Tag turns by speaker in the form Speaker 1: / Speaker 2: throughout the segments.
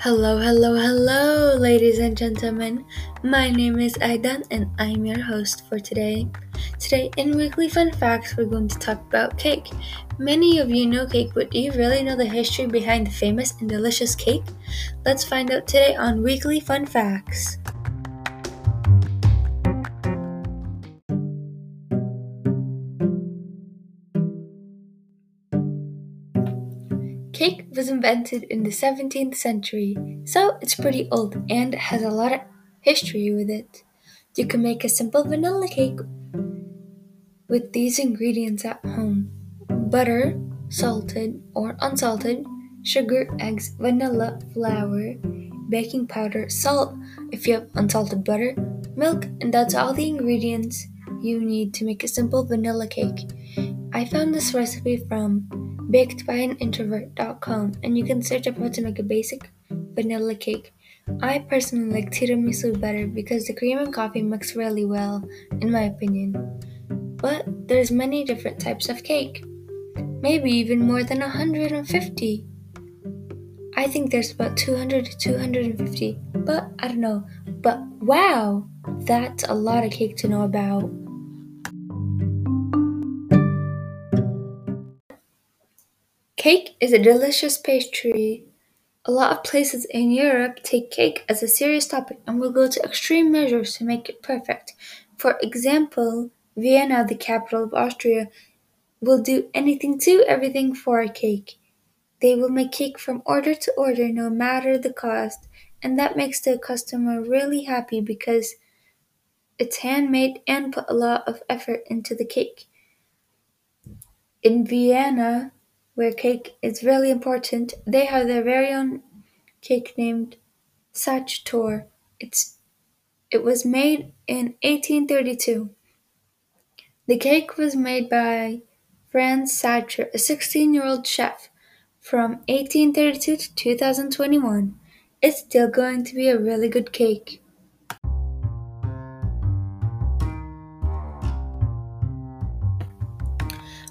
Speaker 1: Hello, hello, hello, ladies and gentlemen. My name is Aidan and I'm your host for today. Today, in Weekly Fun Facts, we're going to talk about cake. Many of you know cake, but do you really know the history behind the famous and delicious cake? Let's find out today on Weekly Fun Facts. Cake was invented in the 17th century, so it's pretty old and has a lot of history with it. You can make a simple vanilla cake with these ingredients at home butter, salted or unsalted, sugar, eggs, vanilla, flour, baking powder, salt if you have unsalted butter, milk, and that's all the ingredients you need to make a simple vanilla cake. I found this recipe from bakedbyanintrovert.com and you can search up how to make a basic vanilla cake. I personally like tiramisu better because the cream and coffee mix really well, in my opinion. But there's many different types of cake. Maybe even more than 150. I think there's about 200 to 250, but I don't know. But wow, that's a lot of cake to know about. Cake is a delicious pastry. A lot of places in Europe take cake as a serious topic and will go to extreme measures to make it perfect. For example, Vienna, the capital of Austria, will do anything to everything for a cake. They will make cake from order to order no matter the cost, and that makes the customer really happy because it's handmade and put a lot of effort into the cake. In Vienna, where cake is really important, they have their very own cake named Sacher. It's it was made in 1832. The cake was made by Franz Sacher, a 16-year-old chef, from 1832 to 2021. It's still going to be a really good cake.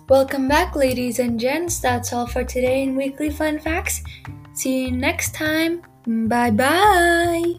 Speaker 1: Welcome back, ladies and gents. That's all for today in Weekly Fun Facts. See you next time. Bye bye.